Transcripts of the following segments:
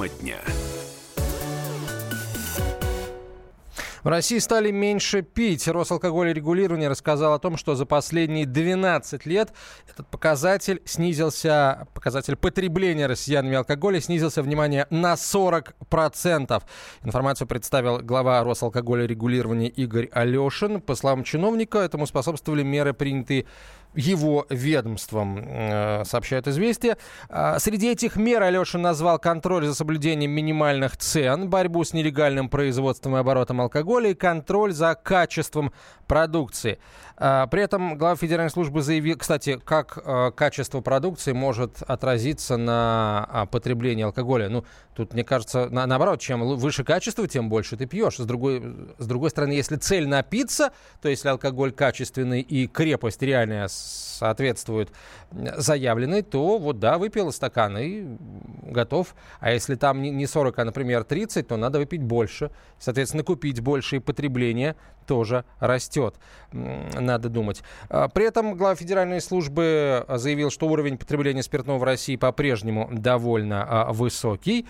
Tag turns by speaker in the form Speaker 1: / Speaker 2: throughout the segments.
Speaker 1: Тема дня.
Speaker 2: В России стали меньше пить. Росалкоголь регулирование рассказал о том, что за последние 12 лет этот показатель снизился, показатель потребления россиянами алкоголя снизился, внимание, на 40%. Информацию представил глава Росалкоголя регулирования Игорь Алешин. По словам чиновника, этому способствовали меры, принятые его ведомством, э, сообщают «Известия». А, среди этих мер Алешин назвал контроль за соблюдением минимальных цен, борьбу с нелегальным производством и оборотом алкоголя и контроль за качеством продукции. А, при этом глава федеральной службы заявил, кстати, как э, качество продукции может отразиться на а, потреблении алкоголя. Ну, тут, мне кажется, на, наоборот, чем выше качество, тем больше ты пьешь. С другой, с другой стороны, если цель напиться, то если алкоголь качественный и крепость реальная соответствует заявленной, то вот да, выпил стакан и готов. А если там не 40, а, например, 30, то надо выпить больше. Соответственно, купить больше, и потребление тоже растет, надо думать. А, при этом глава федеральной службы заявил, что уровень потребления спиртного в России по-прежнему довольно а, высокий.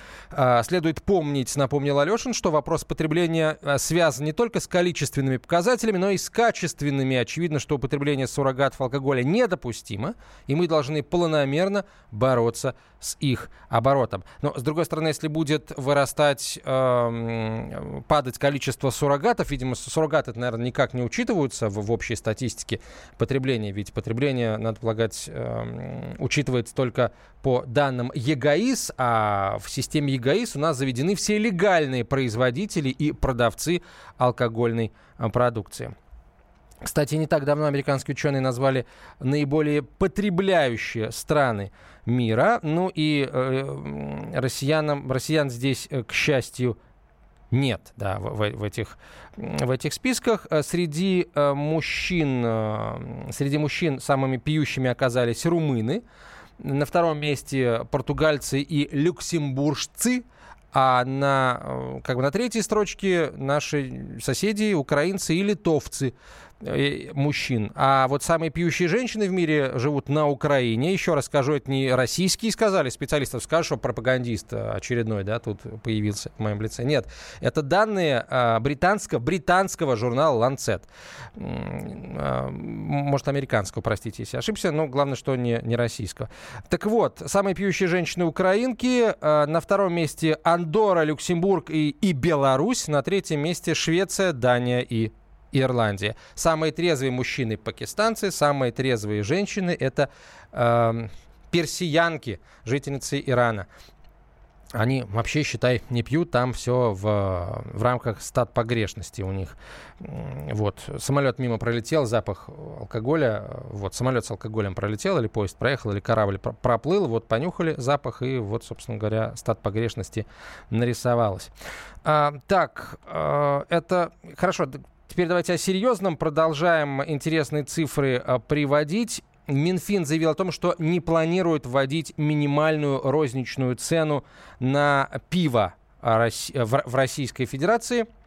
Speaker 2: Следует помнить, напомнил Алешин, что вопрос потребления связан не только с количественными показателями, но и с качественными. Очевидно, что употребление суррогатов алкоголя недопустимо, и мы должны планомерно бороться с их оборотом. Но, с другой стороны, если будет вырастать, э, падать количество суррогатов, видимо, суррогаты, наверное, никак не учитываются в, в общей статистике потребления, ведь потребление, надо полагать, э, учитывается только по данным ЕГАИС, а в системе ЕГАИС у нас заведены все легальные производители и продавцы алкогольной э, продукции. Кстати, не так давно американские ученые назвали наиболее потребляющие страны мира. Ну и э, россиянам, россиян здесь, э, к счастью, нет, да, в, в, в, этих, в этих списках. Э, среди э, мужчин, э, среди мужчин самыми пьющими оказались румыны. На втором месте португальцы и люксембуржцы. А на, как бы на третьей строчке наши соседи, украинцы и литовцы. Э, мужчин. А вот самые пьющие женщины в мире живут на Украине. Еще раз скажу, это не российские сказали, специалистов скажут, что пропагандист очередной, да, тут появился в моем лице. Нет, это данные а, британского, британского журнала Lancet. А, может, американского, простите, если ошибся, но главное, что не, не российского. Так вот, самые пьющие женщины украинки. А, на втором месте Андора, Люксембург и, и Беларусь. На третьем месте Швеция, Дания и Ирландия. Самые трезвые мужчины пакистанцы, самые трезвые женщины это э, персиянки, жительницы Ирана. Они вообще, считай, не пьют, там все в, в рамках стат погрешности у них. Вот, самолет мимо пролетел, запах алкоголя, вот, самолет с алкоголем пролетел, или поезд проехал, или корабль проплыл, вот, понюхали запах, и вот, собственно говоря, стат погрешности нарисовалась. А, так, а, это, хорошо, Теперь давайте о серьезном. Продолжаем интересные цифры а, приводить. Минфин заявил о том, что не планирует вводить минимальную розничную цену на пиво в Российской Федерации –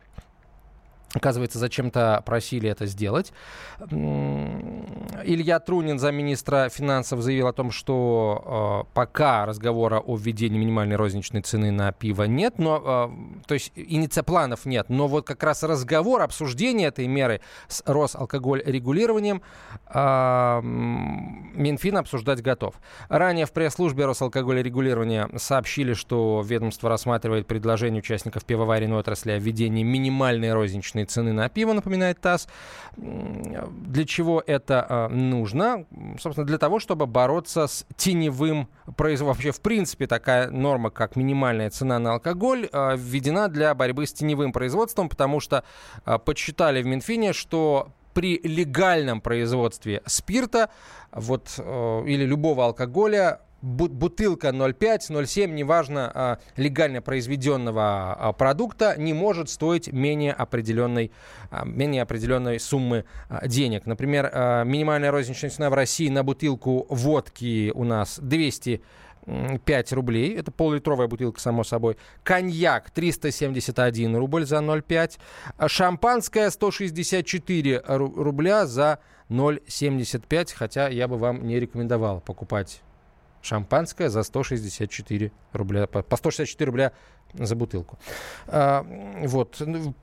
Speaker 2: Оказывается, зачем-то просили это сделать. Илья Трунин, замминистра финансов, заявил о том, что э, пока разговора о введении минимальной розничной цены на пиво нет, но, э, то есть инициапланов нет, но вот как раз разговор, обсуждение этой меры с Росалкоголь регулированием э, Минфин обсуждать готов. Ранее в пресс-службе Росалкоголь регулирования сообщили, что ведомство рассматривает предложение участников пивоваренной отрасли о введении минимальной розничной повышенной цены на пиво, напоминает ТАСС. Для чего это а, нужно? Собственно, для того, чтобы бороться с теневым производством. Вообще, в принципе, такая норма, как минимальная цена на алкоголь, а, введена для борьбы с теневым производством, потому что а, подсчитали в Минфине, что при легальном производстве спирта вот, э, или любого алкоголя бутылка 0,5, 0,7, неважно, а, легально произведенного а, продукта не может стоить менее определенной, а, менее определенной суммы денег. Например, минимальная розничная цена в России на бутылку водки у нас 200 5 рублей. Это пол-литровая бутылка, само собой. Коньяк 371 рубль за 0,5. Шампанское 164 рубля за 0,75. Хотя я бы вам не рекомендовал покупать шампанское за 164 рубля, по 164 рубля за бутылку. А, вот. Ну,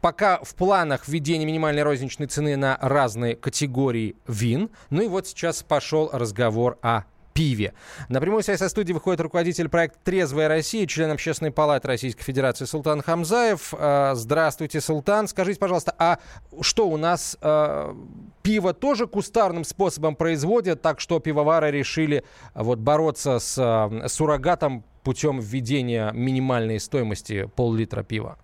Speaker 2: пока в планах введения минимальной розничной цены на разные категории вин. Ну и вот сейчас пошел разговор о пиве. На прямую связь со студией выходит руководитель проекта «Трезвая Россия», член Общественной палаты Российской Федерации Султан Хамзаев. А, здравствуйте, Султан. Скажите, пожалуйста, а что у нас а, пиво тоже кустарным способом производят, так что пивовары решили вот бороться с суррогатом путем введения минимальной стоимости пол-литра пива?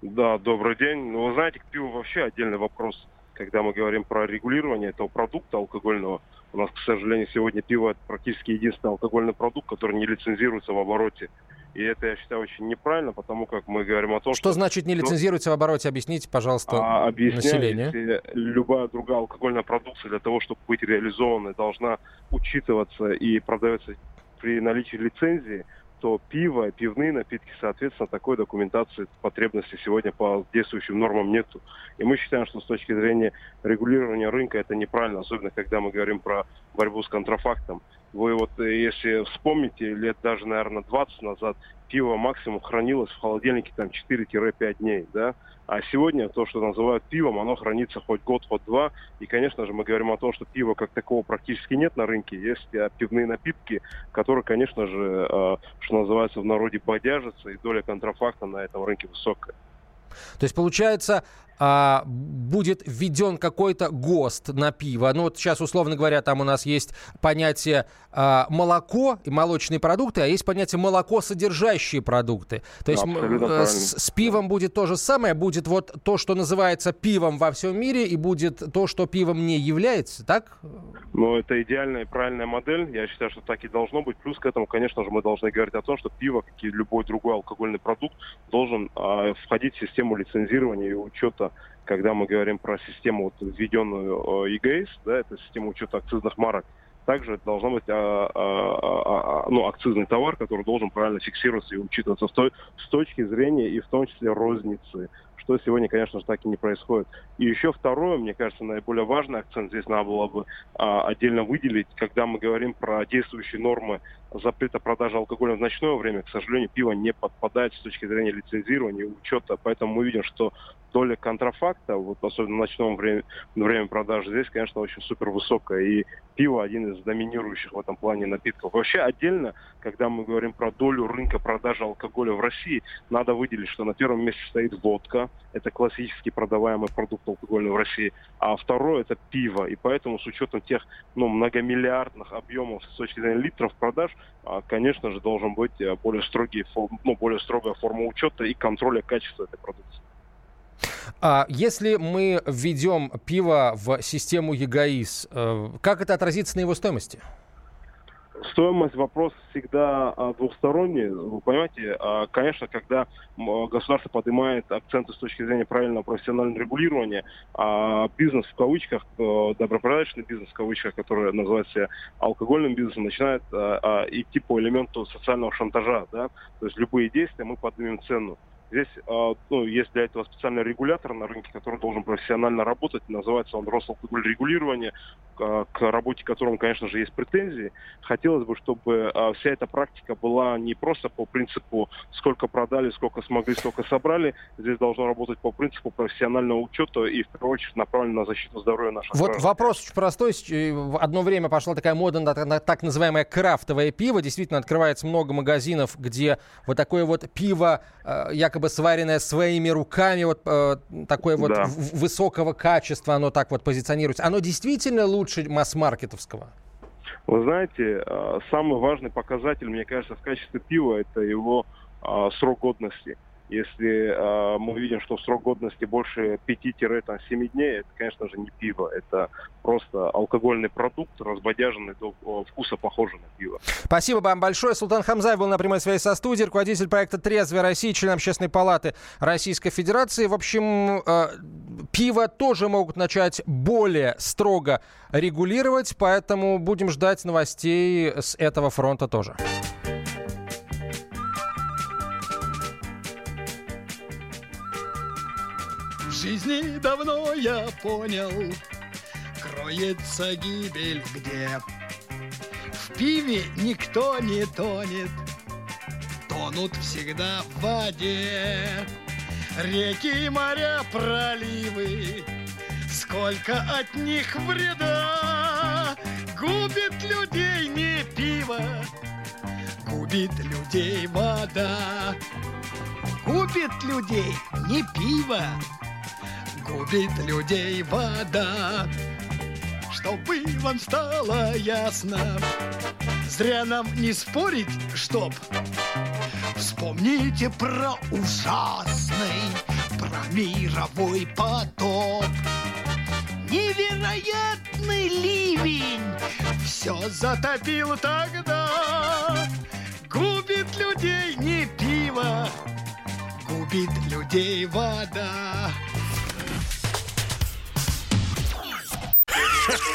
Speaker 1: Да, добрый день. Ну, вы знаете, к пиву вообще отдельный вопрос. Когда мы говорим про регулирование этого продукта алкогольного, у нас, к сожалению, сегодня пиво это практически единственный алкогольный продукт, который не лицензируется в обороте. И это, я считаю, очень неправильно, потому как мы говорим о том,
Speaker 2: что... Что значит не лицензируется в обороте? Объясните, пожалуйста, а, населению.
Speaker 1: Любая другая алкогольная продукция для того, чтобы быть реализованной, должна учитываться и продаваться при наличии лицензии – то пиво, пивные напитки, соответственно, такой документации потребности сегодня по действующим нормам нету. И мы считаем, что с точки зрения регулирования рынка это неправильно, особенно когда мы говорим про борьбу с контрафактом. Вы вот, э, если вспомните, лет даже, наверное, 20 назад пиво максимум хранилось в холодильнике там 4-5 дней, да, а сегодня то, что называют пивом, оно хранится хоть год, хоть два. И, конечно же, мы говорим о том, что пива как такого практически нет на рынке. Есть а, пивные напитки, которые, конечно же, а, что называется в народе бодяжатся, и доля контрафакта на этом рынке высокая.
Speaker 2: То есть, получается, а, будет введен какой-то ГОСТ на пиво. Ну вот сейчас, условно говоря, там у нас есть понятие а, молоко и молочные продукты, а есть понятие молоко содержащие продукты. То есть э, с, с пивом будет то же самое, будет вот то, что называется пивом во всем мире, и будет то, что пивом не является, так?
Speaker 1: Ну, это идеальная и правильная модель. Я считаю, что так и должно быть. Плюс к этому, конечно же, мы должны говорить о том, что пиво, как и любой другой алкогольный продукт, должен э, входить в систему лицензирования и учета когда мы говорим про систему, вот, введенную э, ЕГЭС, да, это система учета акцизных марок, также должен быть а, а, а, а, ну, акцизный товар, который должен правильно фиксироваться и учитываться с, той, с точки зрения и в том числе розницы, что сегодня, конечно же, так и не происходит. И еще второе, мне кажется, наиболее важный акцент здесь надо было бы а, отдельно выделить, когда мы говорим про действующие нормы запрета продажи алкоголя в ночное время, к сожалению, пиво не подпадает с точки зрения лицензирования и учета. Поэтому мы видим, что доля контрафакта, вот особенно в ночном время, время продажи, здесь, конечно, очень супер высокая. И пиво один из доминирующих в этом плане напитков. Вообще отдельно, когда мы говорим про долю рынка продажи алкоголя в России, надо выделить, что на первом месте стоит водка, это классический продаваемый продукт алкогольный в России, а второе это пиво. И поэтому с учетом тех ну, многомиллиардных объемов с точки зрения литров продаж, а, конечно же, должен быть э, более, строгий, ну, более строгая форма учета и контроля качества этой продукции.
Speaker 2: А если мы введем пиво в систему ЕГАИС, э, как это отразится на его стоимости?
Speaker 1: Стоимость вопрос всегда а, двухсторонний. Вы понимаете, а, конечно, когда государство поднимает акценты с точки зрения правильного профессионального регулирования, а бизнес в кавычках, э, добропорядочный бизнес в кавычках, который называется алкогольным бизнесом, начинает идти по элементу социального шантажа. Да? То есть любые действия мы поднимем цену. Здесь а, ну, есть для этого специальный регулятор на рынке, который должен профессионально работать. Называется он Росалкоголь регулирование, к работе которому, конечно же, есть претензии. Хотелось бы, чтобы а, вся эта практика была не просто по принципу сколько продали, сколько смогли, сколько собрали. Здесь должно работать по принципу профессионального учета и, в первую очередь, направлено на защиту здоровья наших
Speaker 2: Вот граждан. вопрос очень простой. В одно время пошла такая мода на так называемое крафтовое пиво. Действительно, открывается много магазинов, где вот такое вот пиво а, якобы якобы сваренное своими руками, вот э, такое вот да. высокого качества, оно так вот позиционируется. Оно действительно лучше масс-маркетовского?
Speaker 1: Вы знаете, э, самый важный показатель, мне кажется, в качестве пива, это его э, срок годности. Если э, мы видим, что срок годности больше 5-7 дней, это, конечно же, не пиво. Это просто алкогольный продукт, разбодяженный до вкуса похожий на пиво.
Speaker 2: Спасибо вам большое. Султан Хамзаев был на прямой связи со студией, руководитель проекта «Трезвая Россия», член Общественной палаты Российской Федерации. В общем, э, пиво тоже могут начать более строго регулировать, поэтому будем ждать новостей с этого фронта тоже.
Speaker 3: Жизни давно я понял, Кроется гибель где? В пиве никто не тонет. Тонут всегда в воде. Реки, моря, проливы, сколько от них вреда. Губит людей не пиво, губит людей вода. Губит людей не пиво, губит людей вода. Чтобы вам стало ясно, зря нам не спорить, чтоб Вспомните про ужасный, про мировой потоп. Невероятный ливень все затопил тогда. Губит людей не пиво, губит людей вода.